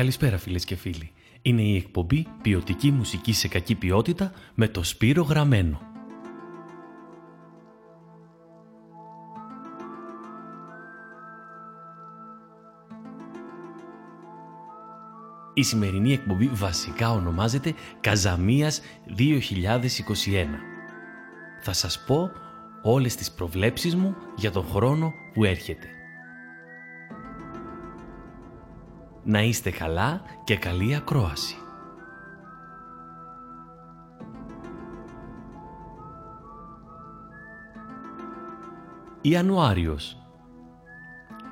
Καλησπέρα φίλες και φίλοι. Είναι η εκπομπή Ποιοτική Μουσική σε Κακή Ποιότητα με το Σπύρο Γραμμένο. Η σημερινή εκπομπή βασικά ονομάζεται Καζαμίας 2021. Θα σας πω όλες τις προβλέψεις μου για τον χρόνο που έρχεται. Να είστε καλά και καλή ακρόαση. Ιανουάριος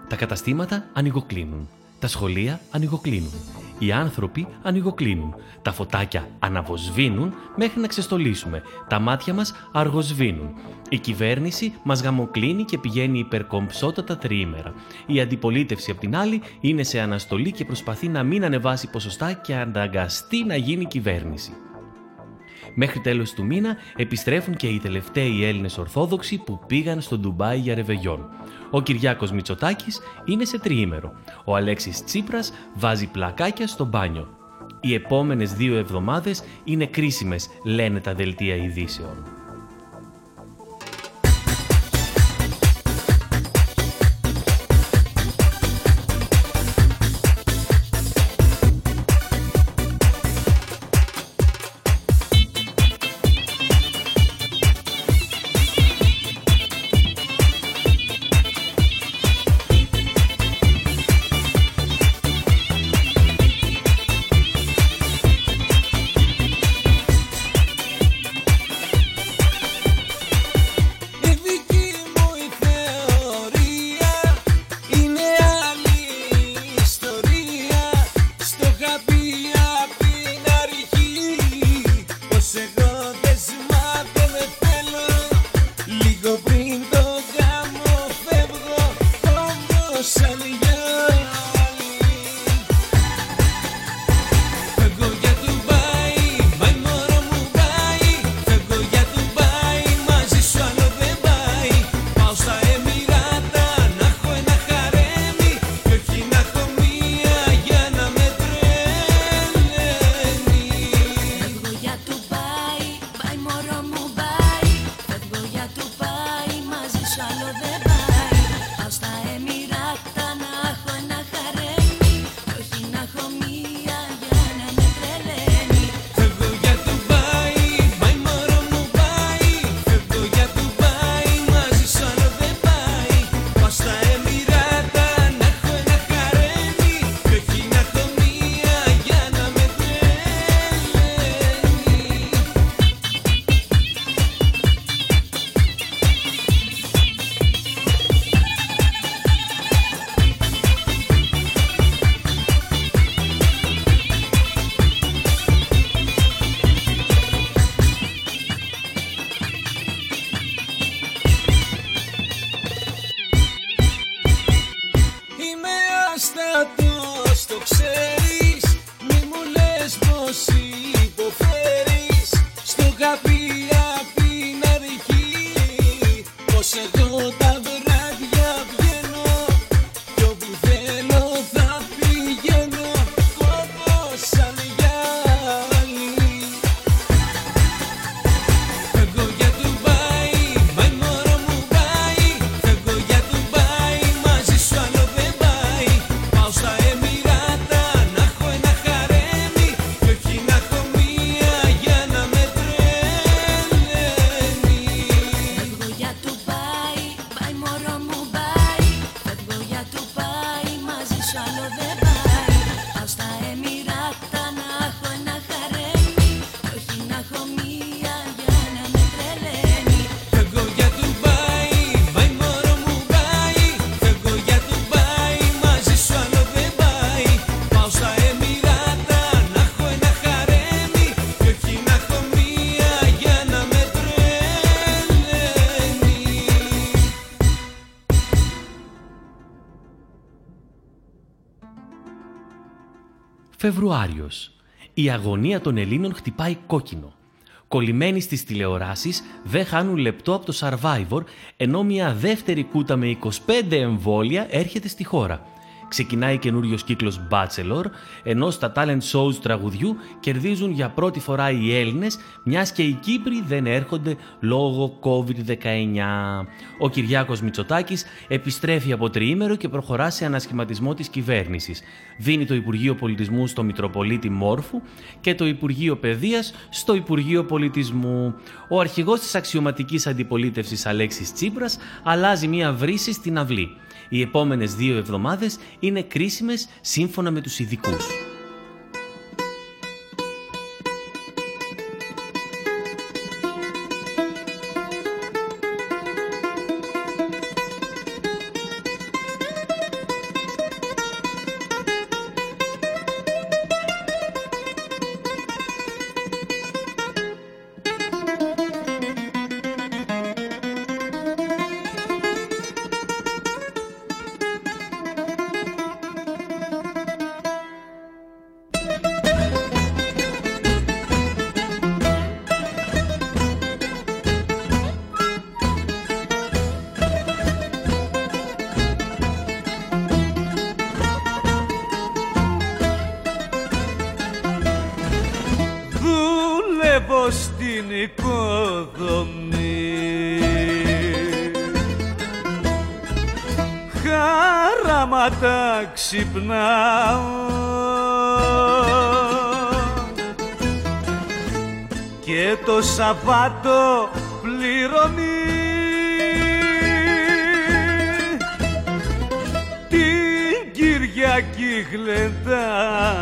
Τα καταστήματα ανοιγοκλίνουν. Τα σχολεία ανοιγοκλίνουν. Οι άνθρωποι ανοιγοκλίνουν. Τα φωτάκια αναβοσβήνουν μέχρι να ξεστολίσουμε. Τα μάτια μας αργοσβήνουν. Η κυβέρνηση μας γαμοκλίνει και πηγαίνει υπερκομψότατα τριήμερα. Η αντιπολίτευση απ' την άλλη είναι σε αναστολή και προσπαθεί να μην ανεβάσει ποσοστά και αναγκαστεί να γίνει κυβέρνηση. Μέχρι τέλος του μήνα επιστρέφουν και οι τελευταίοι Έλληνες Ορθόδοξοι που πήγαν στο Ντουμπάι για ρεβεγιόν. Ο Κυριάκος Μητσοτάκης είναι σε τριήμερο. Ο Αλέξης Τσίπρας βάζει πλακάκια στο μπάνιο. Οι επόμενες δύο εβδομάδες είναι κρίσιμες, λένε τα δελτία ειδήσεων. Φεβρουάριος. Η αγωνία των Ελλήνων χτυπάει κόκκινο. Κολλημένοι στις τηλεοράσεις δεν χάνουν λεπτό από το Survivor, ενώ μια δεύτερη κούτα με 25 εμβόλια έρχεται στη χώρα. Ξεκινάει καινούριος κύκλος Bachelor, ενώ στα talent shows τραγουδιού κερδίζουν για πρώτη φορά οι Έλληνες, μιας και οι Κύπροι δεν έρχονται λόγω COVID-19. Ο Κυριάκος Μητσοτάκης επιστρέφει από τριήμερο και προχωρά σε ανασχηματισμό της κυβέρνησης. Δίνει το Υπουργείο Πολιτισμού στο Μητροπολίτη Μόρφου και το Υπουργείο Παιδείας στο Υπουργείο Πολιτισμού. Ο αρχηγός της αξιωματικής αντιπολίτευσης Αλέξης Τσίπρας αλλάζει μια βρύση στην αυλή. Οι επόμενες δύο εβδομάδες είναι κρίσιμες σύμφωνα με τους ειδικούς. Ξυπνάω. Και το Σαββάτο πληρώνει. Την Κυριακή γλεντάω.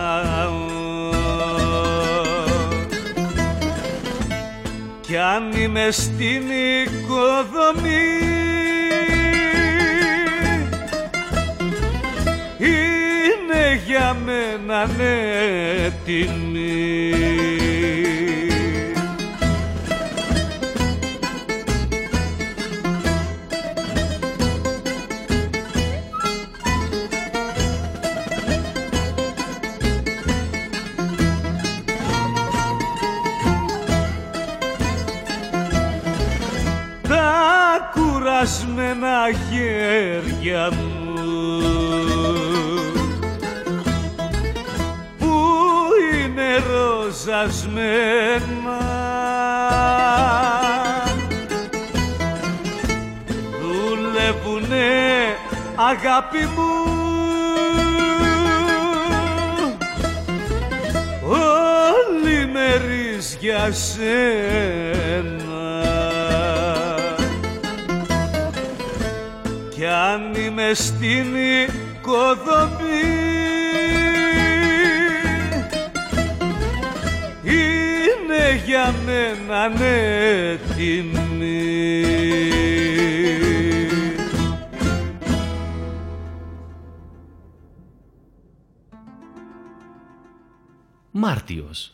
Κι αν είμαι στην οικοδομή μένα έτοιμη αγάπη μου όλοι μερίς για σένα κι αν είμαι στην οικοδομή για μένα έτοιμη. Μάρτιος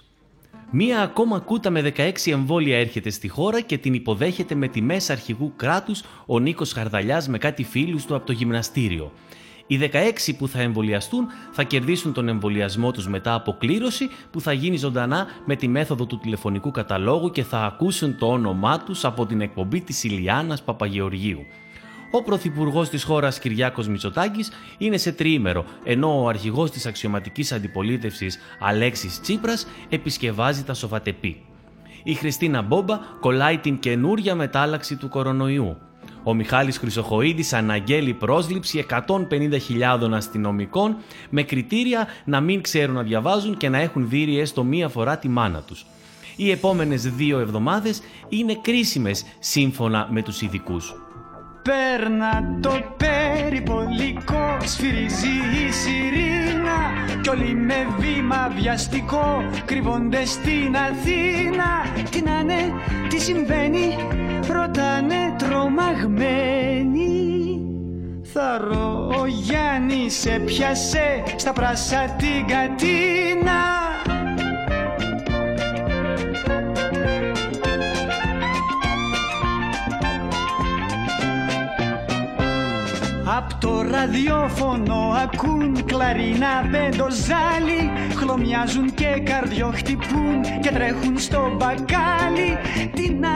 Μία ακόμα κούτα με 16 εμβόλια έρχεται στη χώρα και την υποδέχεται με τιμές αρχηγού κράτους ο Νίκος Χαρδαλιάς με κάτι φίλους του από το γυμναστήριο. Οι 16 που θα εμβολιαστούν θα κερδίσουν τον εμβολιασμό τους μετά από κλήρωση που θα γίνει ζωντανά με τη μέθοδο του τηλεφωνικού καταλόγου και θα ακούσουν το όνομά τους από την εκπομπή της Ηλιάνας Παπαγεωργίου. Ο Πρωθυπουργός της χώρας Κυριάκος Μητσοτάκης είναι σε τριήμερο, ενώ ο αρχηγός της αξιωματικής αντιπολίτευσης Αλέξης Τσίπρας επισκευάζει τα σοβατεπή. Η Χριστίνα Μπόμπα κολλάει την καινούρια μετάλλαξη του κορονοϊού. Ο Μιχάλης Χρυσοχοίδης αναγγέλει πρόσληψη 150.000 αστυνομικών με κριτήρια να μην ξέρουν να διαβάζουν και να έχουν δει έστω μία φορά τη μάνα τους. Οι επόμενες δύο εβδομάδες είναι κρίσιμες σύμφωνα με τους ειδικούς. Παίρνα το περιπολικό, σφυρίζει η σιρήνα. Κι όλοι με βήμα βιαστικό κρύβονται στην Αθήνα. Τι να είναι, τι συμβαίνει, ρωτάνε τρομαγμένοι. Θα ρω, ο Γιάννης σε πιάσε στα πράσα την κατίνα Απ' το ραδιόφωνο ακούν κλαρίνα μπεντοζάλι Χλωμιάζουν και καρδιοχτυπούν και τρέχουν στο μπακάλι. Τι να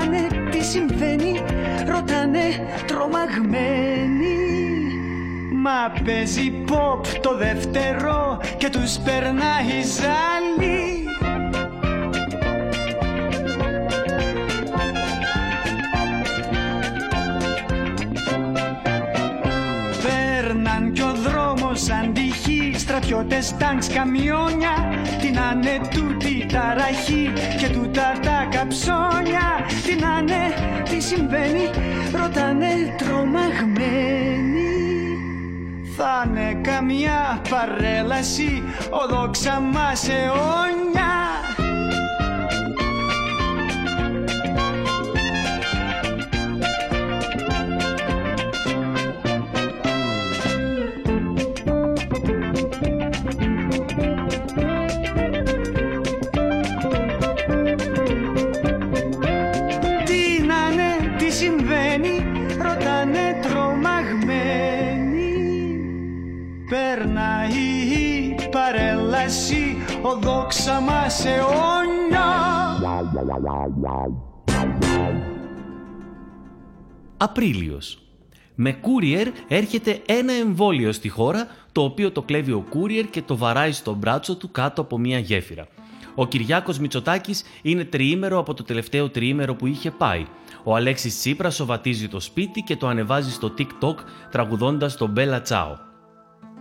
τι συμβαίνει, ρωτάνε τρομαγμένοι. Τμήμα παίζει pop το δεύτερο και τους περνάει ζάλι στρατιώτες, τάγκς, καμιόνια την άνε τούτη ταραχή και τούτα τα καψόνια. Την άνε τι συμβαίνει ρωτάνε τρομαγμένοι. Θα είναι καμιά παρέλαση οδόξα μας αιώνια παρέλαση, οδόξα μας αιώνια Απρίλιος. Με courier έρχεται ένα εμβόλιο στη χώρα, το οποίο το κλέβει ο courier και το βαράει στο μπράτσο του κάτω από μια γέφυρα. Ο Κυριάκος Μητσοτάκης είναι τριήμερο από το τελευταίο τριήμερο που είχε πάει. Ο Αλέξης Τσίπρας σοβατίζει το σπίτι και το ανεβάζει στο TikTok τραγουδώντας το Bella Ciao.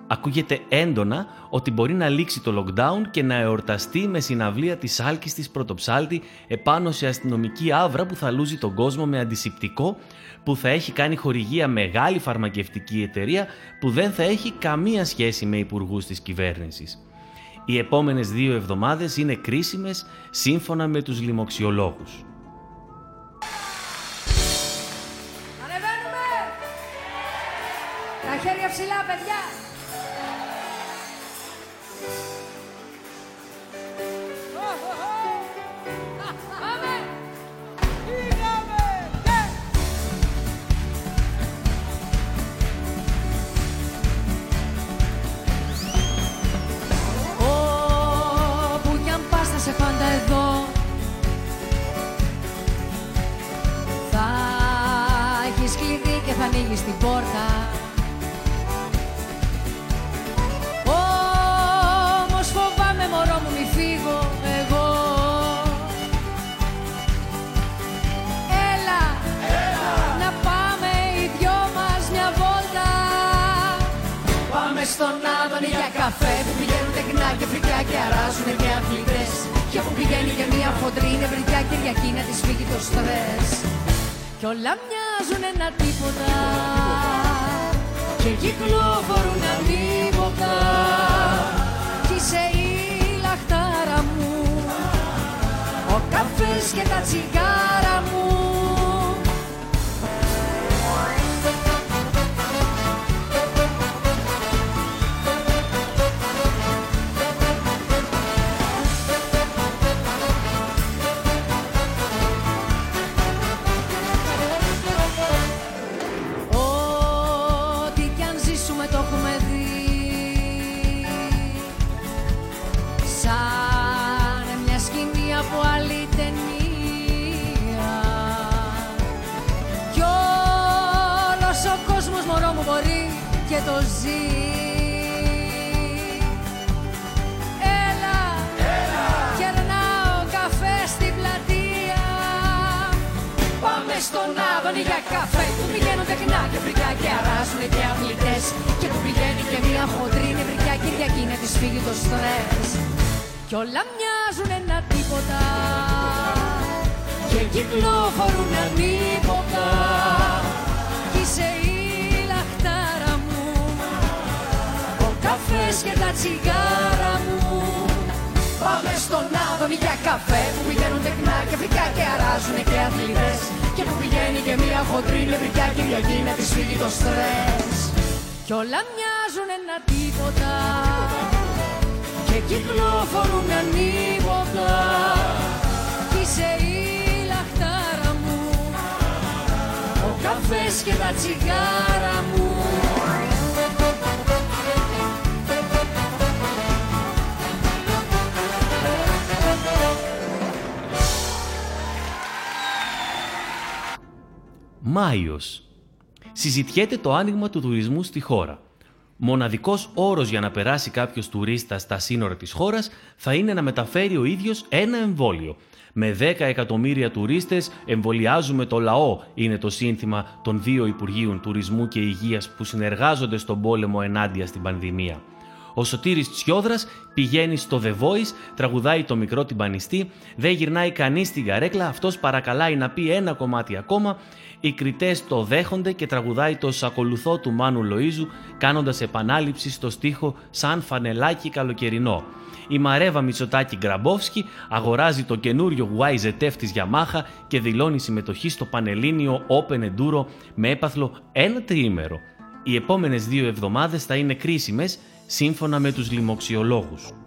Ακούγεται έντονα ότι μπορεί να λήξει το lockdown και να εορταστεί με συναυλία της Άλκης της Πρωτοψάλτη επάνω σε αστυνομική άβρα που θα λούζει τον κόσμο με αντισηπτικό που θα έχει κάνει χορηγία μεγάλη φαρμακευτική εταιρεία που δεν θα έχει καμία σχέση με υπουργούς της κυβέρνησης. Οι επόμενες δύο εβδομάδες είναι κρίσιμες σύμφωνα με τους λοιμοξιολόγους. Ανεβαίνουμε! Τα χέρια ψηλά, παιδιά! Και το ζει. Έλα, κερνάω καφέ στην πλατεία. Πάμε στον Άδωνη για καφέ. Που πηγαίνουν τεχνά και φρικιά και αράζουν και αθλητές. Και που πηγαίνει και μια χοντρή νευρικιά Κυριακή να της φύγει το στρες. Κι όλα μοιάζουν ένα τίποτα. Και κυκλοφορούν ανίποτα καφές και τα τσιγάρα μου. Πάμε στον Άδωνη για καφέ Που πηγαίνουν τεχνά και φρικά και αράζουν και αθλητές. Και που πηγαίνει και μια χοντρή νευρικιά Κυριακή να της φύγει το στρες. Κι όλα μοιάζουν ένα τίποτα. Και κυκλοφορούν ανίποτα. Κι είσαι η λαχτάρα μου. Ο καφές και τα τσιγάρα μου Μάιος. Συζητιέται το άνοιγμα του τουρισμού στη χώρα. Μοναδικός όρος για να περάσει κάποιος τουρίστας στα σύνορα της χώρας θα είναι να μεταφέρει ο ίδιος ένα εμβόλιο. Με 10 εκατομμύρια τουρίστες εμβολιάζουμε το λαό είναι το σύνθημα των δύο Υπουργείων Τουρισμού και Υγείας που συνεργάζονται στον πόλεμο ενάντια στην πανδημία. Ο Σωτήρης Τσιόδρας πηγαίνει στο The Voice, τραγουδάει το μικρό τυμπανιστή, δεν γυρνάει κανείς στην καρέκλα, αυτός παρακαλάει να πει ένα κομμάτι ακόμα, οι κριτές το δέχονται και τραγουδάει το «Σακολουθώ» του Μάνου Λοΐζου, κάνοντας επανάληψη στο στίχο «Σαν φανελάκι καλοκαιρινό». Η Μαρέβα Μητσοτάκη Γκραμπόφσκι αγοράζει το καινούριο YZF της Yamaha και δηλώνει συμμετοχή στο Πανελλήνιο Open Enduro με έπαθλο ένα τριήμερο. Οι επόμενες δύο εβδομάδες θα είναι κρίσιμες σύμφωνα με τους λοιμοξιολόγους.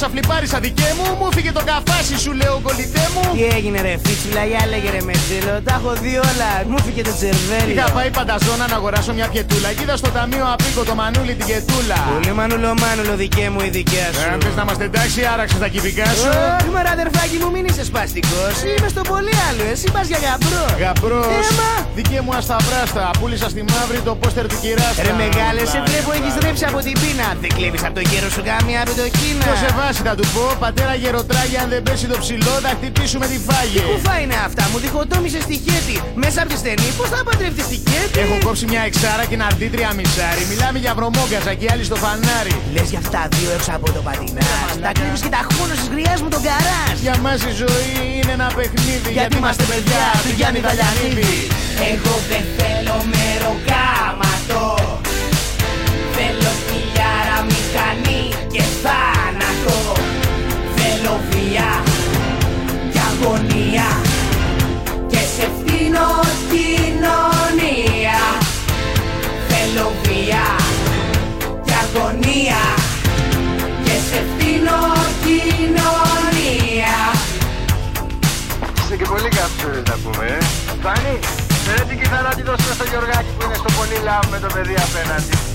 Σα φλιπάρισα δικέ μου, μου φύγε το καφάσι σου λέω κολλητέ μου. Τι έγινε ρε φίτσουλα, για λέγε ρε μετζέλο, τα έχω δει όλα, μου φύγε το τσερβέλι. Είχα πάει πανταζόνα να αγοράσω μια πιετούλα. Κι είδα στο ταμείο απίκο το μανούλι την κετούλα. Πολύ μανούλο μανούλο δικέ μου η δικιά σου. Αν θες να είμαστε εντάξει, άραξε τα κυβικά σου. Όχι μωρά αδερφάκι μου, μην είσαι σπαστικός. Είμαι στο πολύ άλλο, εσύ πας για γαμπρό. Γαμπρός. Έμα. Δικέ μου ασταυράστα, πούλησα στη μαύρη το πόστερ του κυράστα. Ρε μεγάλε, σε βλέπω έχεις ρέψει από την πείνα. Δεν κλέβεις από το γέρο σου κάμια από το κίνα. Το σε βάση θα του πω, πατέρα γεροτράγια, αν δεν πέσει το ψηλό, θα χτυπήσουμε τη φάγη. Τι κουφά είναι αυτά, μου διχοτόμησε στη χέτη. Μέσα από τη στενή, πώς θα παντρευτείς στη χέτη; Έχω κόψει μια εξάρα και ένα αντίτρια μισάρι. Μιλάμε για βρωμόγκαζα και άλλοι στο φανάρι. Λες για αυτά δύο έξω από το πατινά. Τα κρύβει και τα χμόνο τη γριάς μου τον καράς. Για μας η ζωή είναι ένα παιχνίδι. Γιατί είμαστε παιδιά του Γιάννη Δαλιανίδη. Εγώ δεν θέλω μεροκάματο. Που είναι στο πολύ λαό με το παιδί απέναντι.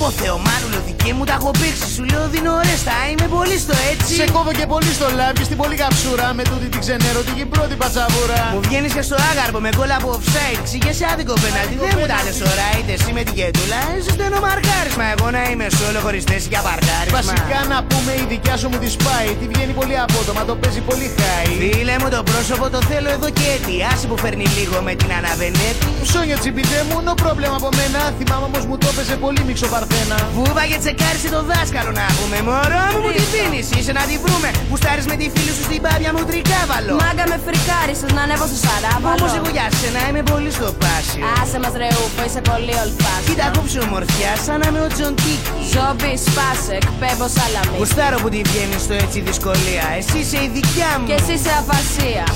Πού πω Θεομάνουλο δική μου τα έχω πήξει Σου λέω δίνω ρέστα είμαι πολύ στο έτσι Σε κόβω και πολύ στο λάμπι στην πολύ καψούρα. Με τούτη την ξενέρωτικη πρώτη πατσαβούρα. Μου βγαίνεις και στο άγαρπο με κόλλα από offside Ξηγέσαι άδικο πέναλτι δεν μου τα λες ώρα Είτε εσύ με την κετούλα εσύ στενό μαρκάρισμα Εγώ να είμαι σόλο χωρίς θέση για παρκάρισμα Βασικά να πούμε η δικιά σου μου τη σπάει. Τη βγαίνει πολύ απότομα, το παίζει πολύ χάι. Φίλε μου το πρόσωπο το θέλω εδώ και έτσι Άσε που φέρνει λίγο με την αναβενέτη Σόνια τσιπιδέ μου, no πρόβλημα από μένα. Θυμάμαι όμως μου το έπαιζε πολύ μίξο παρθένα. Βούβα και τσεκάρισε το δάσκαλο να πούμε. Μωρό μου μου τη δίνεις είσαι να τη βρούμε. Που στάρεις με τη φίλη σου στην πάπια μου τρικάβαλο. Μάγκα με φρικάρισες να ανέβω στο σαράβαλο. Όμως εγώ για σένα είμαι πολύ στο πάσιο. Άσε μας ρε ούπο, είσαι πολύ ολφάσιο. Κοίτα κόψε ομορφιά σαν να είμαι ο Τζον Τίκη Ζόμπι, σπάσε, εκπέμπω σαλαμί. Γουστάρω που τη βγαίνεις στο έτσι δυσκολία. Εσύ είσαι η δικιά μου. Και εσύ σε αφασία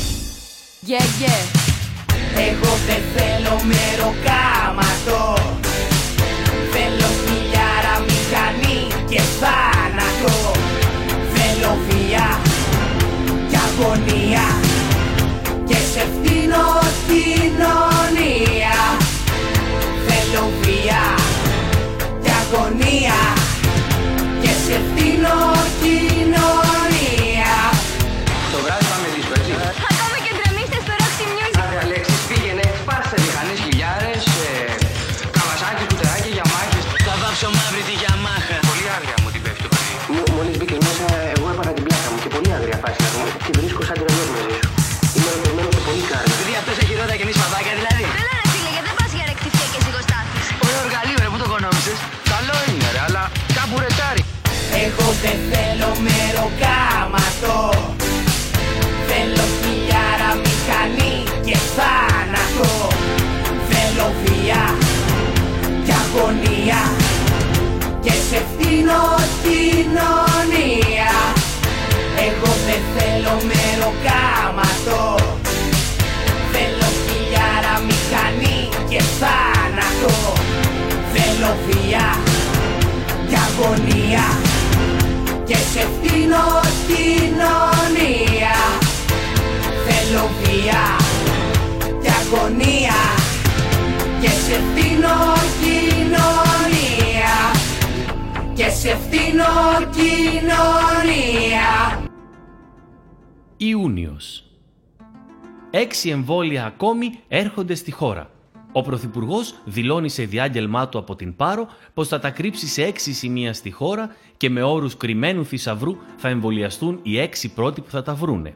Γε, γε. Εγώ δεν θέλω μεροκάματο Θέλω χιλιάρα μηχανή και θάνατο. Θέλω βία και αγωνία. Και σε φτύνω κοινωνία θέλω μεροκάματο Θέλω χιλιάρα μηχανή και θάνατο. Θέλω βία αγωνία. Και σε φτύνω κοινωνία Θέλω βία και αγωνία. Και σε φτύνω κοινωνία και σε φτύνω κοινωνία Ιούνιος. Έξι εμβόλια ακόμη έρχονται στη χώρα. Ο Πρωθυπουργός δηλώνει σε διάγγελμά του από την Πάρο πως θα τα κρύψει σε έξι σημεία στη χώρα και με όρους κρυμμένου θησαυρού θα εμβολιαστούν οι έξι πρώτοι που θα τα βρούνε.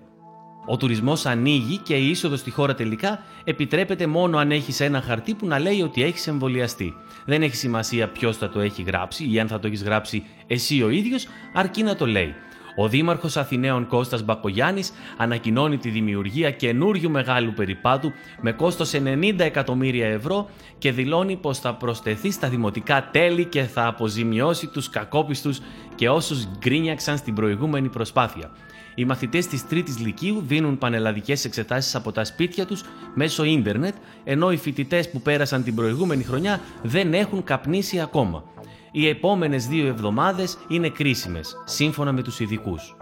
Ο τουρισμός ανοίγει και η είσοδος στη χώρα τελικά επιτρέπεται μόνο αν έχεις ένα χαρτί που να λέει ότι έχεις εμβολιαστεί. Δεν έχει σημασία ποιος θα το έχει γράψει ή αν θα το έχεις γράψει εσύ ο ίδιος, αρκεί να το λέει. Ο Δήμαρχος Αθηναίων Κώστας Μπακογιάννης ανακοινώνει τη δημιουργία καινούριου μεγάλου περιπάτου με κόστος 90 εκατομμύρια ευρώ και δηλώνει πως θα προσθεθεί στα δημοτικά τέλη και θα αποζημιώσει τους κακόπιστους και όσους γκρίνιαξαν στην προηγούμενη προσπάθεια. Οι μαθητές της τρίτης λυκείου δίνουν πανελλαδικές εξετάσεις από τα σπίτια τους μέσω ίντερνετ, ενώ οι φοιτητές που πέρασαν την προηγούμενη χρονιά δεν έχουν καπνίσει ακόμα οι επόμενες δύο εβδομάδες είναι κρίσιμες, σύμφωνα με τους ειδικούς.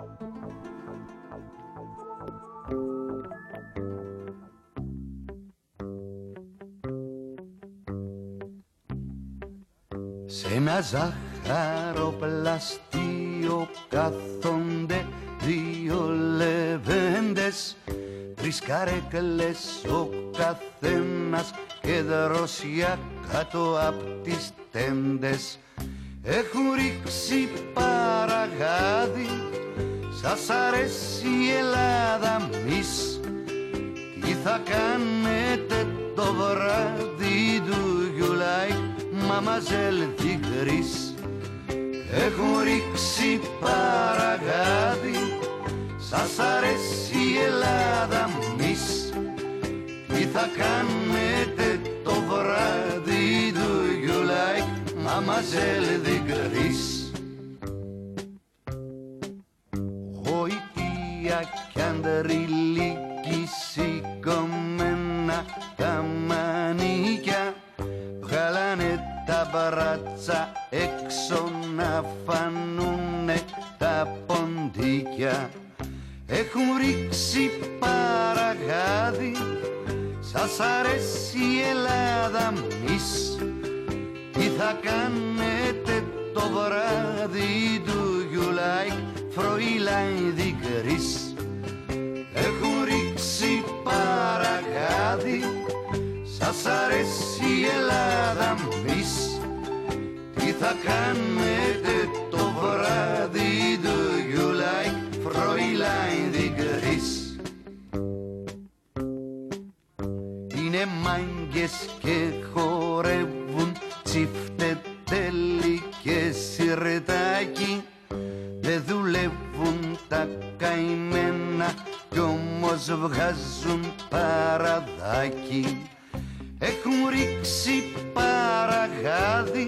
Σε ένα πλαστείο κάθονται δύο λεβέντες Τρεις καρέκλες ο καθένας και δροσιά κάτω απ' τις τέντες έχουν ρίξει παραγάδι Σας αρέσει η Ελλάδα μης Τι θα κάνετε το βράδυ του you like Mademoiselle Tigris Έχουν ρίξει παραγάδι Σας αρέσει η Ελλάδα μης Τι θα κάνετε το βράδυ του you like Mademoiselle de Gris Γοητεία κι αντριλίκη σηκωμένα τα μανίκια Βγάλανε τα μπράτσα έξω να φανούνε τα ποντίκια. Έχουν ρίξει παραγάδι Σας αρέσει η Ελλάδα μισ τι θα κάνετε το βράδυ του you like Fräulein die Gris Έχουν ρίξει παραγάδι Σας αρέσει η Ελλάδα μης. Τι θα κάνετε το βράδυ του you like Fräulein die Gris Είναι μάγκες και όμως βγάζουν παραδάκι. Έχουν ρίξει παραγάδι.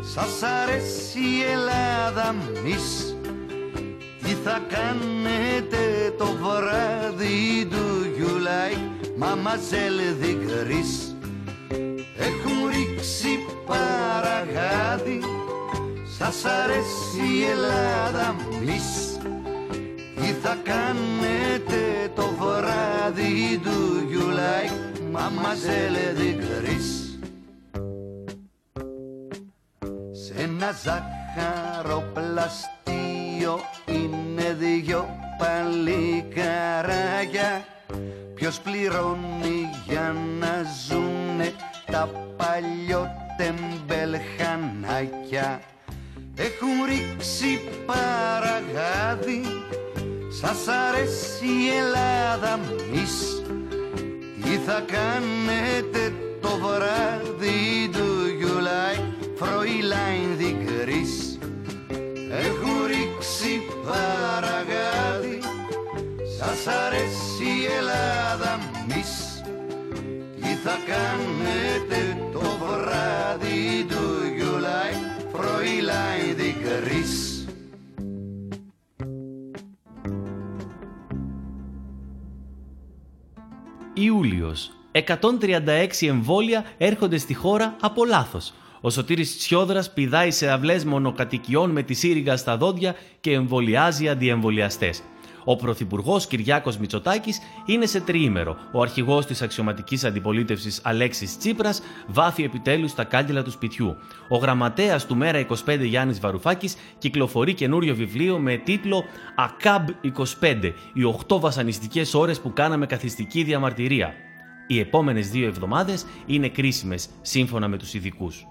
Σας αρέσει η Ελλάδα μης Τι θα κάνετε το βράδυ του you like Mademoiselle de Gris έχουν ρίξει παραγάδι. Σας αρέσει η Ελλάδα μης Τι θα κάνετε το βράδυ του you like Mademoiselle de Gris Σε ένα ζάχαρο είναι δυο παλικαράκια Ποιος πληρώνει για να ζουνε τα παλιότεμπελχανάκια. Έχουν ρίξει παραγάδι Σας αρέσει η Ελλάδα μης Τι θα κάνετε το βράδυ; Του you like Fräulein die Gris Έχουν ρίξει παραγάδι. Σας αρέσει η Ελλάδα μης τι θα κάνετε το βράδυ; Του you like Fräulein die Gris Ιούλιος. 136 εμβόλια έρχονται στη χώρα από λάθος. Ο Σωτήρης Τσιόδρας πηδάει σε αυλές μονοκατοικιών με τη σύριγγα στα δόντια και εμβολιάζει αντιεμβολιαστές. Ο Πρωθυπουργός Κυριάκος Μητσοτάκης είναι σε τριήμερο. Ο αρχηγός της αξιωματικής αντιπολίτευσης Αλέξης Τσίπρας βάθει επιτέλους τα κάγκελα του σπιτιού. Ο γραμματέας του Μέρα 25 Γιάννης Βαρουφάκης κυκλοφορεί καινούριο βιβλίο με τίτλο ΑΚΑΜ 25, οι 8 βασανιστικές ώρες που κάναμε καθιστική διαμαρτυρία. Οι επόμενες δύο εβδομάδες είναι κρίσιμες σύμφωνα με τους ειδικούς.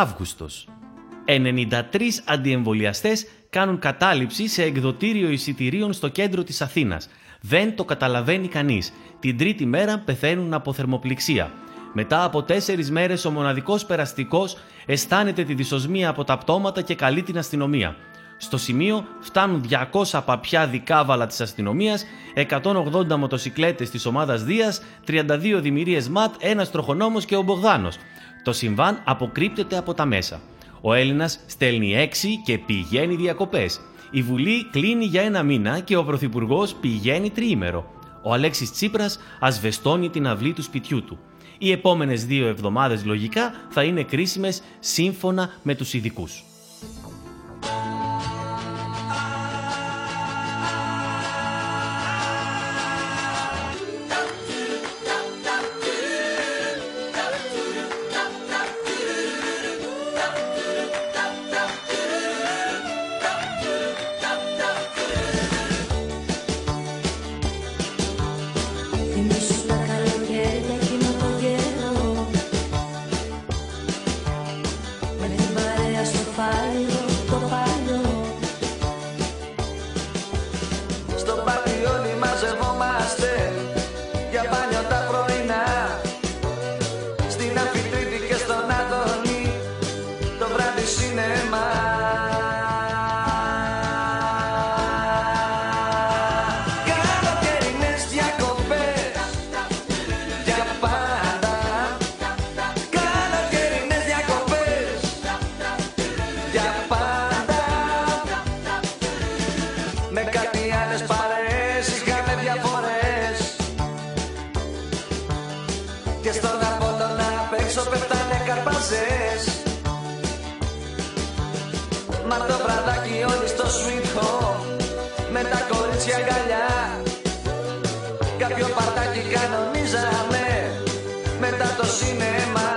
Αύγουστος. 93 αντιεμβολιαστές κάνουν κατάληψη σε εκδοτήριο εισιτηρίων στο κέντρο της Αθήνας. Δεν το καταλαβαίνει κανείς. Την τρίτη μέρα πεθαίνουν από θερμοπληξία. Μετά από τέσσερις μέρες, ο μοναδικός περαστικός αισθάνεται τη δυσοσμία από τα πτώματα και καλεί την αστυνομία. Στο σημείο φτάνουν 200 παπιά δικάβαλα της αστυνομίας, 180 μοτοσυκλέτες της ομάδας Δίας, 32 δημιουργίες ΜΑΤ, ένας τροχονόμος και ο Μπογδάνος. Το συμβάν αποκρύπτεται από τα μέσα. Ο Έλληνας στέλνει έξι και πηγαίνει διακοπές. Η Βουλή κλείνει για ένα μήνα και ο Πρωθυπουργός πηγαίνει τριήμερο. Ο Αλέξης Τσίπρας ασβεστώνει την αυλή του σπιτιού του. Οι επόμενες δύο εβδομάδες λογικά θα είναι κρίσιμες σύμφωνα με τους ειδικούς. Μα το βραδάκι όλοι στο sweet home Με τα κορίτσια αγκαλιά. Κάποιο παρτάκι κανονίζαμε Μετά το σινέμα.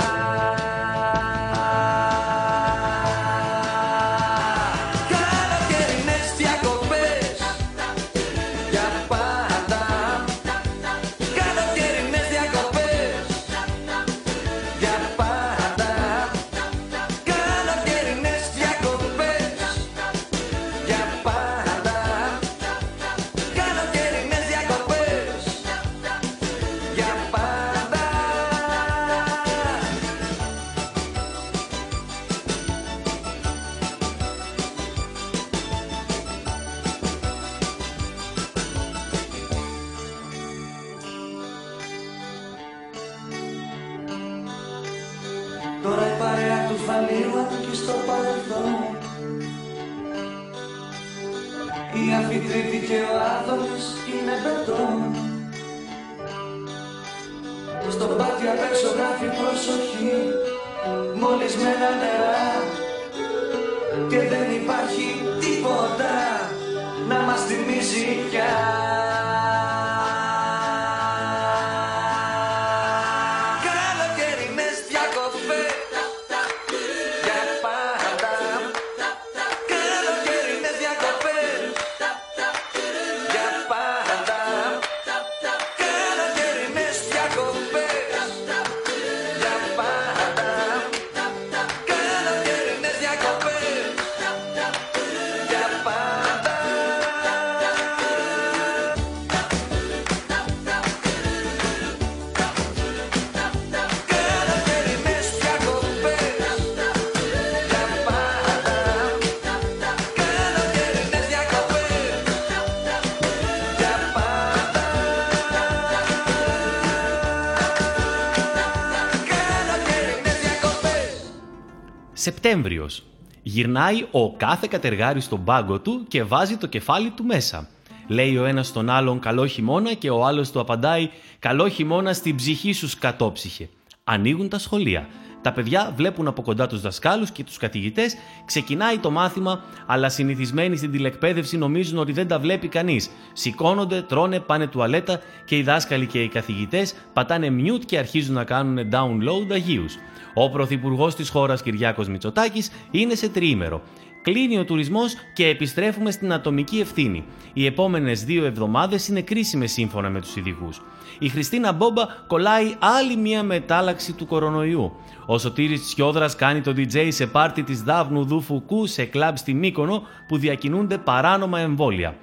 Σεπτέμβριος. Γυρνάει ο κάθε κατεργάρι στον πάγκο του και βάζει το κεφάλι του μέσα. Λέει ο ένας στον άλλον καλό χειμώνα και ο άλλος του απαντάει καλό χειμώνα στην ψυχή σου σκατόψυχε. Ανοίγουν τα σχολεία. Τα παιδιά βλέπουν από κοντά τους δασκάλους και τους καθηγητές, ξεκινάει το μάθημα, αλλά συνηθισμένοι στην τηλεκπαίδευση νομίζουν ότι δεν τα βλέπει κανείς. Σηκώνονται, τρώνε, πάνε τουαλέτα και οι δάσκαλοι και οι καθηγητές πατάνε mute και αρχίζουν να κάνουν download αγίους. Ο πρωθυπουργός της χώρας Κυριάκος Μητσοτάκης είναι σε τριήμερο. Κλείνει ο τουρισμός και επιστρέφουμε στην ατομική ευθύνη. Οι επόμενες δύο εβδομάδες είναι κρίσιμες σύμφωνα με τους ειδικούς. Η Χριστίνα Μπόμπα κολλάει άλλη μία μετάλλαξη του κορονοϊού. Ο Σωτήρης Τσιόδρας κάνει το DJ σε πάρτι της Δάβνου Δου Φουκού σε κλαμπ στη Μύκονο που διακινούνται παράνομα εμβόλια.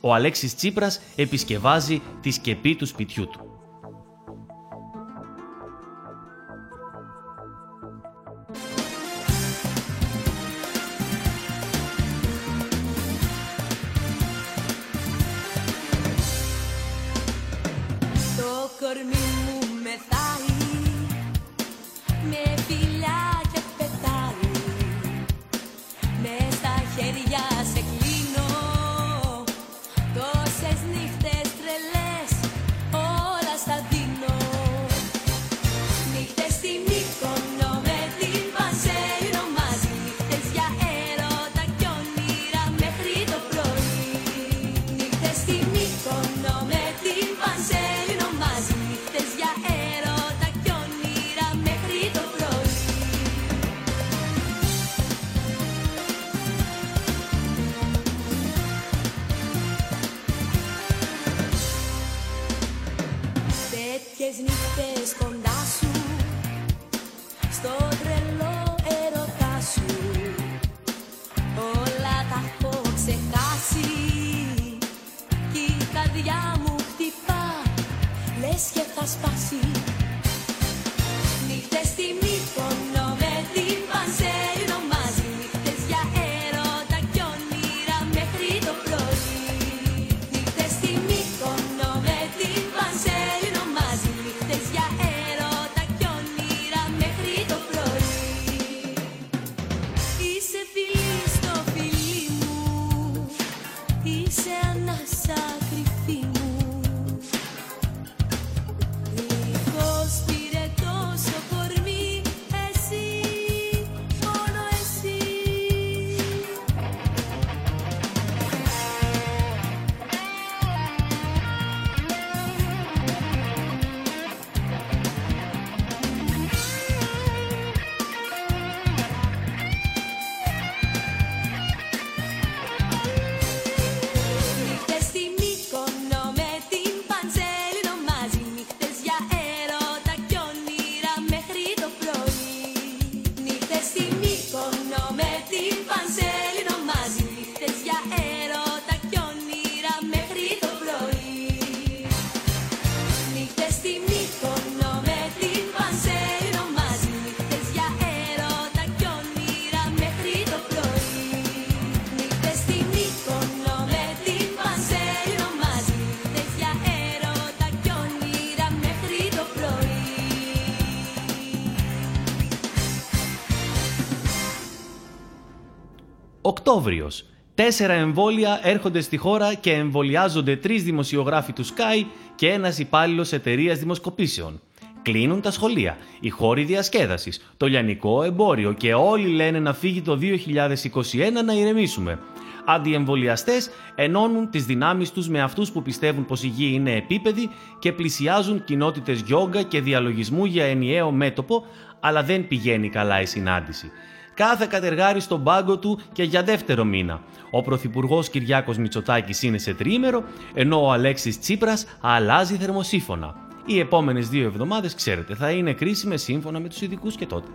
Ο Αλέξης Τσίπρας επισκευάζει τη σκεπή του σπιτιού του. Οκτώβριος. Τέσσερα εμβόλια έρχονται στη χώρα και εμβολιάζονται τρεις δημοσιογράφοι του Sky και ένας υπάλληλος εταιρείας δημοσκοπήσεων. Κλείνουν τα σχολεία, οι χώροι διασκέδασης, το λιανικό εμπόριο και όλοι λένε να φύγει το 2021 να ηρεμήσουμε. Αντιεμβολιαστές ενώνουν τις δυνάμεις τους με αυτούς που πιστεύουν πως η γη είναι επίπεδη και πλησιάζουν κοινότητες γιόγκα και διαλογισμού για ενιαίο μέτωπο, αλλά δεν πηγαίνει καλά η συνάντηση. Κάθε κατεργάρι στον πάγκο του και για δεύτερο μήνα. Ο Πρωθυπουργός Κυριάκος Μητσοτάκης είναι σε τρίμερο, ενώ ο Αλέξης Τσίπρας αλλάζει θερμοσύφωνα. Οι επόμενες δύο εβδομάδες, ξέρετε, θα είναι κρίσιμες σύμφωνα με τους ειδικούς και τότε.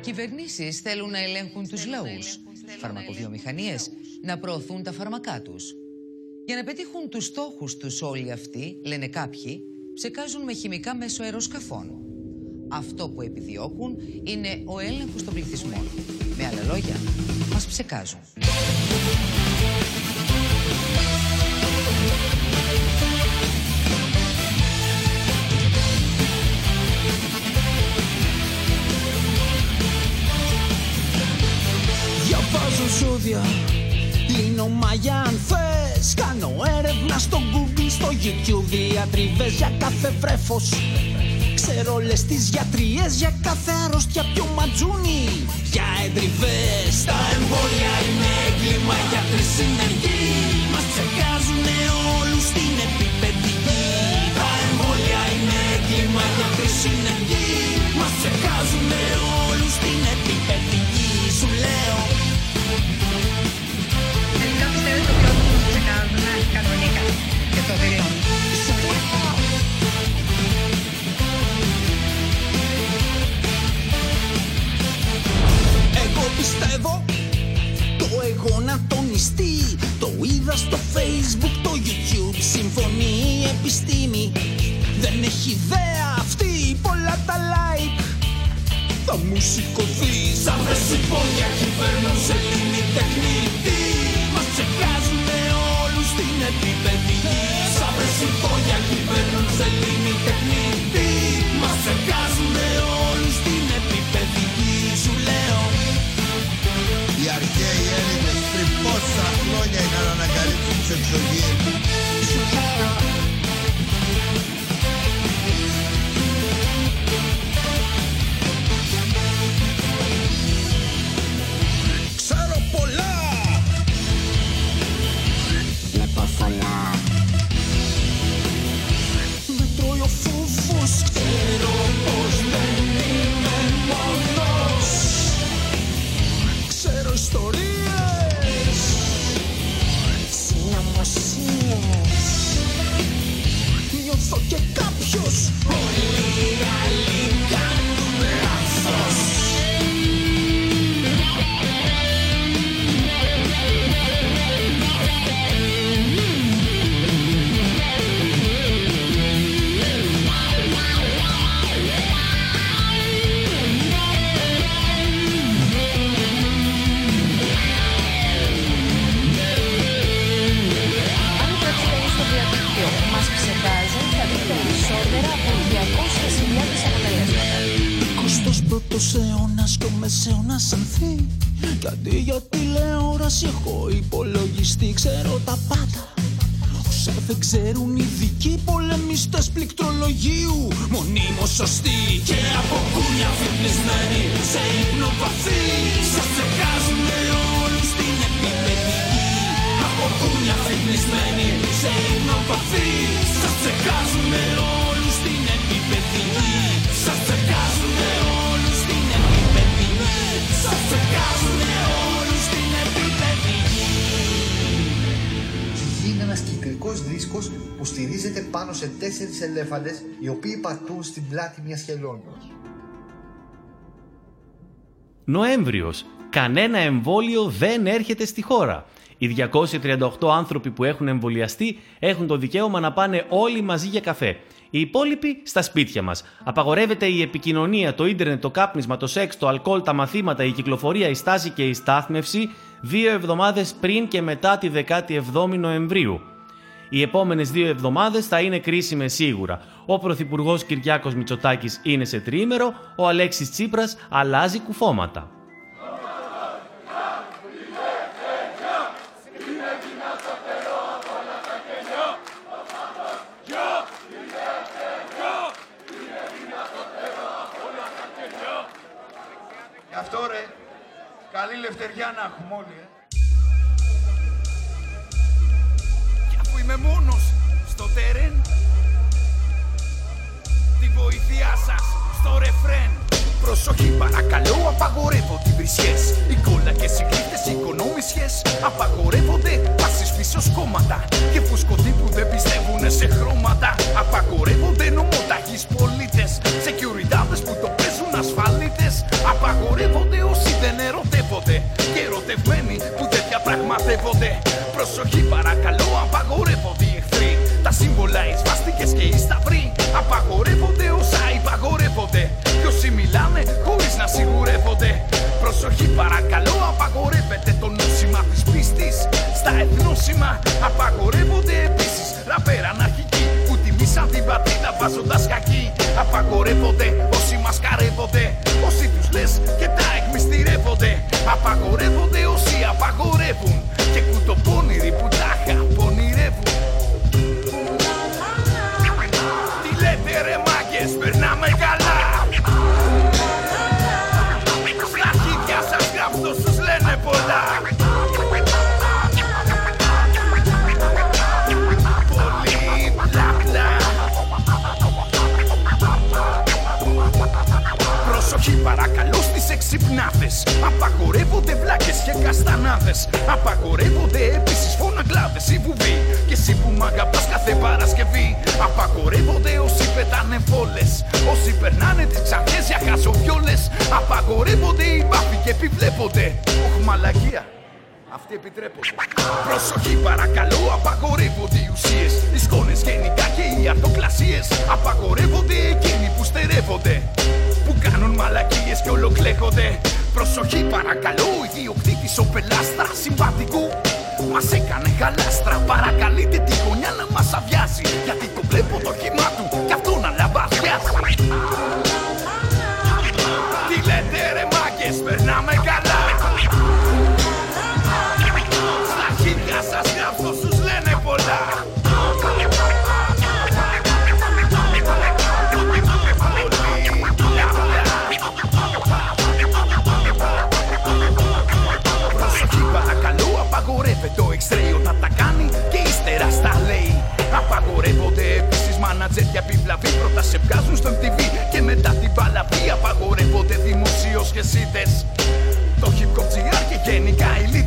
Κυβερνήσεις θέλουν να ελέγχουν τους λαούς. Φαρμακοβιομηχανίες να προωθούν τα φάρμακά τους. Για να πετύχουν τους στόχους τους όλοι αυτοί, λένε κάποιοι, ψεκάζουν με χημικά μέσω αεροσκαφών. Αυτό που επιδιώκουν είναι ο έλεγχος των πληθυσμών. Με άλλα λόγια, μας ψεκάζουν. Διαβάζω ζώδια Λύνω μαγιά αν θες Κάνω έρευνα στο Google, στο YouTube Διατριβές για κάθε βρέφος Ξέρω όλες τις γιατριές για κάθε αρρώστια πιο ματζούνι. Για εντριβές Τα εμβόλια είναι έγκλημα για συνεργοί. Μας ψεκάζουνε όλους στην επιπαιδική Τα εμβόλια είναι έγκλημα για συνεργοί. Μας ψεκάζουνε όλους στην επιπαιδική Σου λέω πιστεύω. Το εγώ να τονιστεί. Το είδα στο facebook, το youtube Συμφωνεί η επιστήμη. Δεν έχει ιδέα αυτή πολλά τα like. Θα μου σηκωθείς Σαν πόδια κυβερνούν σε λίμνη τεχνητή ύπνο βαθύ Σας ψεκάζουνε όλους στην επιμετική Σας ψεκάζουνε όλους στην επιμετική Σας ψεκάζουνε όλους στην επιμετική Η γη είναι ένας κυκλικός δίσκος που στηρίζεται πάνω σε τέσσερις ελέφαντες οι οποίοι πατούν στην πλάτη μιας χελώνης. Νοέμβριος. Κανένα εμβόλιο δεν έρχεται στη χώρα. Οι 238 άνθρωποι που έχουν εμβολιαστεί έχουν το δικαίωμα να πάνε όλοι μαζί για καφέ. Οι υπόλοιποι στα σπίτια μας. Απαγορεύεται η επικοινωνία, το ίντερνετ, το κάπνισμα, το σεξ, το αλκοόλ, τα μαθήματα, η κυκλοφορία, η στάση και η στάθμευση δύο εβδομάδες πριν και μετά τη 17η Νοεμβρίου. Οι επόμενες δύο εβδομάδες θα είναι κρίσιμες σίγουρα. Ο Πρωθυπουργός Κυριάκος Μητσοτάκης είναι σε τριήμερο, ο Αλέξης Τσίπρας αλλάζει κουφώματα. Γι' αυτό ρε, καλή λευτεριά να έχουμε όλοι, ε. Κι αφού είμαι μόνος στο τερέν Τη βοήθειά σας στο ρεφρέν. Προσοχή παρακαλώ απαγορεύονται οι βρισιές Οι κόλλακες, οι κρύφτες, οι οικονόμισιες Απαγορεύονται πάσεις πίσω κόμματα Και φουσκωτοί που δεν πιστεύουν σε χρώματα. Απαγορεύονται νομοταγείς πολίτες Σεκιουριτάδες Απαγορεύονται όσοι δεν ερωτεύονται Και ερωτευμένοι που δεν διαπραγματεύονται Προσοχή παρακαλώ απαγορεύονται οι εχθροί. Τα σύμβολα, οι σβάστηκες και οι σταυροί. Απαγορεύονται όσα υπαγορεύονται. Κι όσοι μιλάνε χωρίς να σιγουρεύονται. Προσοχή παρακαλώ απαγορεύεται το νόσημα της πίστης. Στα εθνόσημα απαγορεύονται επίσης Ραπέρα αναρχικοί που τιμήσαν την πατρίδα βάζοντας κακή. Απαγορεύονται όσοι μασκαρεύονται. Όσοι Απαγορεύονται όσοι απαγορεύουν και καστανάδες. Απαγορεύονται επίσης φωναγκλάδες Η βουβή και εσύ που μ' αγαπάς κάθε Παρασκευή. Απαγορεύονται όσοι πετάνε φόλες. Όσοι περνάνε τις ξανθές για χασοβιόλες Απαγορεύονται οι μπάφοι και επιβλέπονται. Οχ μαλακία. Αυτοί επιτρέπονται. Προσοχή παρακαλώ, απαγορεύονται οι ουσίες. Οι σκόνες γενικά και οι αρτοκλασίες Απαγορεύονται εκείνοι που στερεύονται. Που κάνουν μαλακίες και ολοκλέκονται Προσοχή παρακαλώ, ιδιοκτήτης ο πελάστρα Συμπατικού μας έκανε γαλάστρα Παρακαλείτε τη γωνιά να μας αδειάσει. Γιατί το βλέπω το χυμά του κι αυτό να λαμπαδιάσει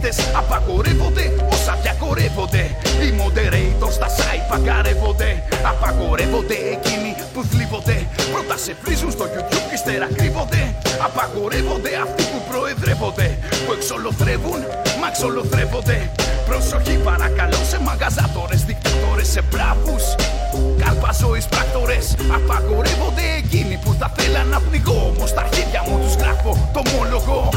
γενικά ελίτες Απαγορεύονται όσα διακορεύονται. Οι moderators στα site παγκαρεύονται. Απαγορεύονται εκείνοι που θλίβονται. Πρώτα σε βρίζουν στο YouTube και ύστερα κρύβονται. Απαγορεύονται αυτοί που προεδρεύονται Που εξολοθρεύουν, μα εξολοθρεύονται. Προσοχή παρακαλώ σε μαγαζάτορες, δικτατόρες, σε μπράβους. Καλπαζόεις πράκτορες. Απαγορεύονται εκείνοι που θα θέλαν να πνιγώ. Όμως στα χέρια μου τους γράφω το μόλογο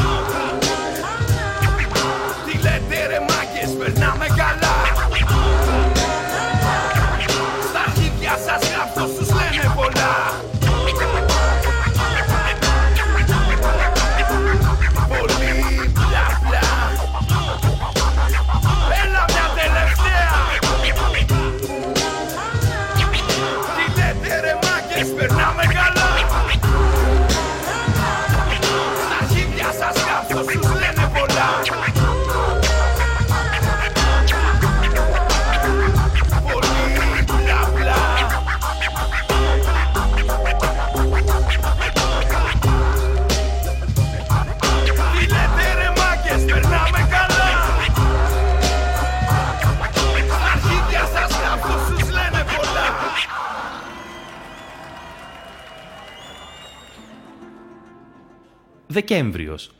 Δεκέμβριος.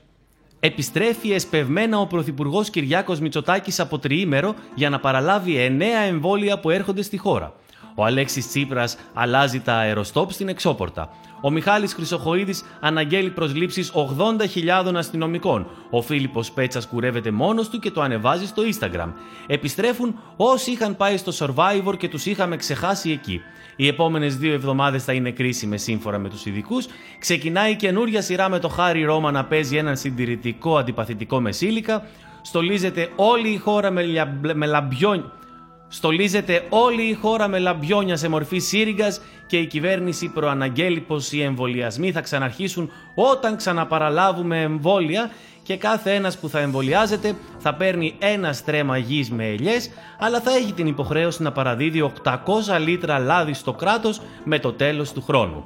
Επιστρέφει εσπευμένα ο Πρωθυπουργός Κυριάκος Μητσοτάκης από τριήμερο για να παραλάβει εννέα εμβόλια που έρχονται στη χώρα. Ο Αλέξης Τσίπρας αλλάζει τα αεροστόπ στην εξώπορτα. Ο Μιχάλης Χρυσοχοίδης αναγγέλει προσλήψεις 80.000 αστυνομικών. Ο Φίλιππος Πέτσας κουρεύεται μόνος του και το ανεβάζει στο Instagram. Επιστρέφουν όσοι είχαν πάει στο Survivor και τους είχαμε ξεχάσει εκεί. Οι επόμενες δύο εβδομάδες θα είναι κρίσιμες σύμφωνα με τους ειδικούς. Ξεκινάει η καινούρια σειρά με το Χάρι Ρώμα να παίζει έναν συντηρητικό αντιπαθητικό μεσήλικα. Στολίζεται όλη η χώρα με, λια... με λαμπιόνια. Στολίζεται όλη η χώρα με λαμπιόνια σε μορφή σύριγγας και η κυβέρνηση προαναγγέλει πως οι εμβολιασμοί θα ξαναρχίσουν όταν ξαναπαραλάβουμε εμβόλια και κάθε ένας που θα εμβολιάζεται θα παίρνει ένα στρέμμα γης με ελιές, αλλά θα έχει την υποχρέωση να παραδίδει 800 λίτρα λάδι στο κράτος με το τέλος του χρόνου.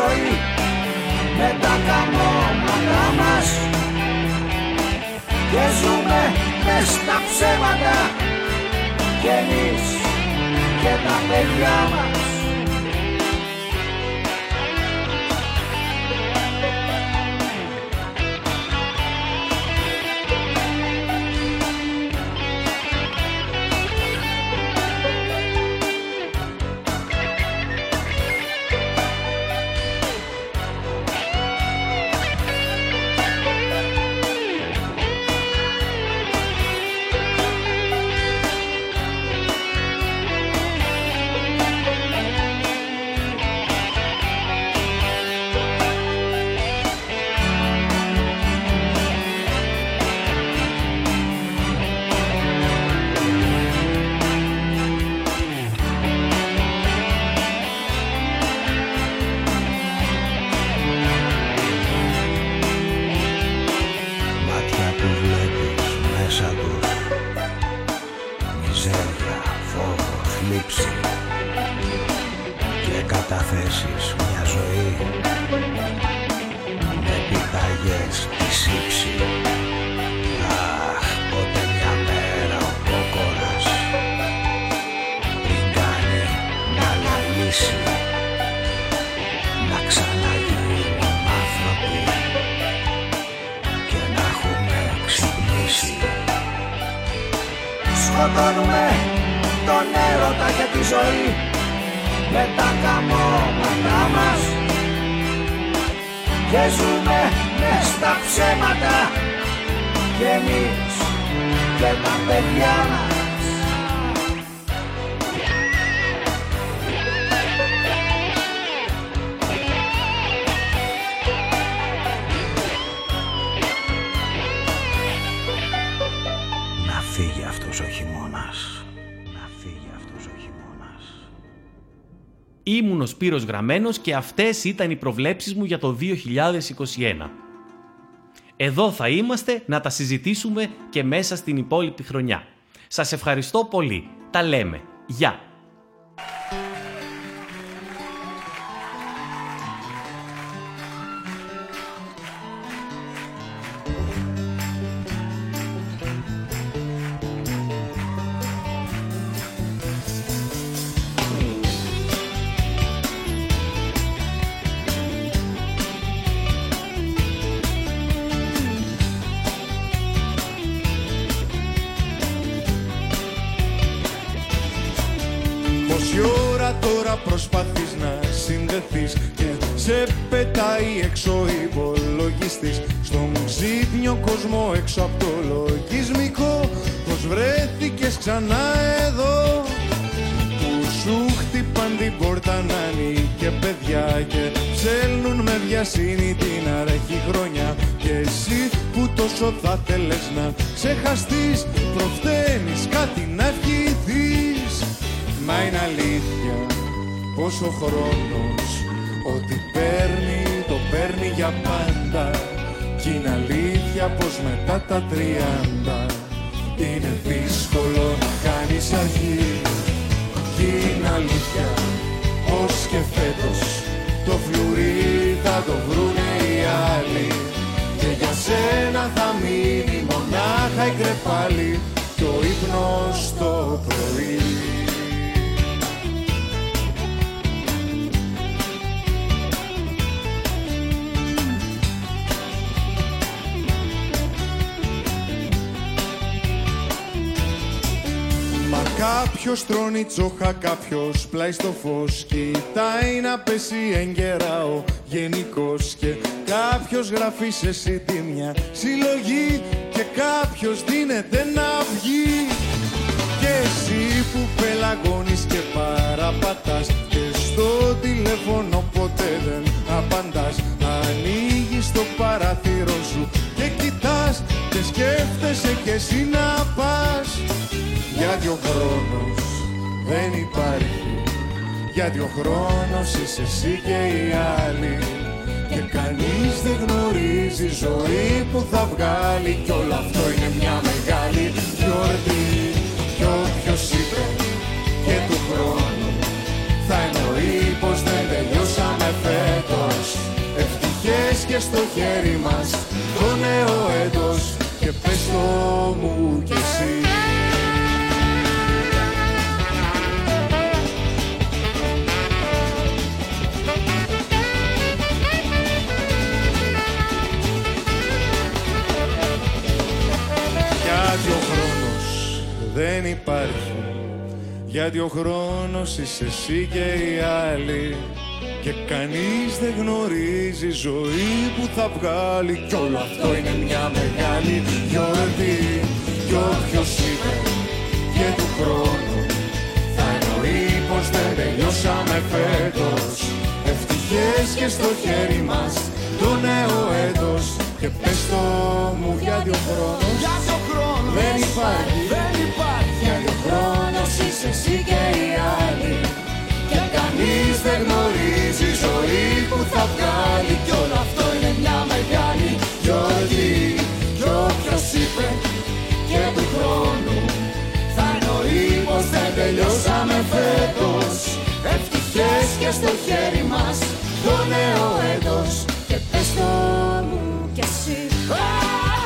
Ζωή. Με τα καμώματά μας. Και ζούμε μες στα ψέματα. Και εμείς και τα παιδιά μας σκοτώνουμε τον έρωτα και τη ζωή. Με τα καμώματά μας και ζούμε μες στα ψέματα. Και εμείς και τα παιδιά μας. Ήμουν ο Σπύρος Γραμμένος και αυτές ήταν οι προβλέψεις μου για το 2021. Εδώ θα είμαστε να τα συζητήσουμε και μέσα στην υπόλοιπη χρονιά. Σας ευχαριστώ πολύ. Τα λέμε. Γεια. Ψέλνουν με βιασύνη την αραχή χρονιά. Και εσύ που τόσο θα θέλες να ξεχαστείς Προφταίνεις κάτι να ευχηθείς. Μα είναι αλήθεια πως ο χρόνος Ό,τι παίρνει το παίρνει για πάντα. Κι είναι αλήθεια πως μετά τα τριάντα Είναι δύσκολο να κάνεις αρχή. Κι είναι αλήθεια πως και φέτος Το φλουρί θα το βρουνε οι άλλοι. Και για σένα θα μείνει μονάχα η κρεπάλη Και ο ύπνος το πρωί Μα κάποιος τρώνει τσόχα, κάποιος πλάι στο φως. Κοιτάει να πέσει έγκαιρα ο γενικός Και κάποιος γράφει σε σίτι μια συλλογή Και κάποιος δίνεται να βγει. Και εσύ που πελαγώνεις και παραπατάς Και στο τηλέφωνο ποτέ δεν απαντάς Ανοίγεις το παράθυρο σου και κοιτάς Και σκέφτεσαι κι εσύ να πας γιατί ο χρόνος δεν υπάρχει. Γιατί ο χρόνος είσαι εσύ και οι άλλοι. Και κανείς δεν γνωρίζει ζωή που θα βγάλει. Κι όλο αυτό είναι μια μεγάλη γιορτή. Κι όποιος είπε και του χρόνου Θα εννοεί πως δεν τελειώσαμε φέτος. Ευτυχές και στο χέρι μας Γιατί ο χρόνος είσαι εσύ και οι άλλοι. Και κανείς δεν γνωρίζει ζωή που θα βγάλει. Κι όλο αυτό είναι μια μεγάλη γιορτή. Κι όποιος είπε και του χρόνου Θα εννοεί πως δεν τελειώσαμε φέτος. Ευτυχές και στο χέρι μας το νέο έτος. Και πες το μου γιατί ο χρόνος δεν υπάρχει, δεν υπάρχει. Γιατί ο χρόνος είσαι εσύ και οι άλλοι. Και κανείς δεν γνωρίζει ζωή που θα βγάλει. Κι όλο αυτό είναι μια μεγάλη γιορτή. Κι όποιος είπε και του χρόνου Θα εννοεί πως δεν τελειώσαμε φέτος. Ευτυχές και στο χέρι μας το νέο έτος. Και πες το μου κι εσύ. Α!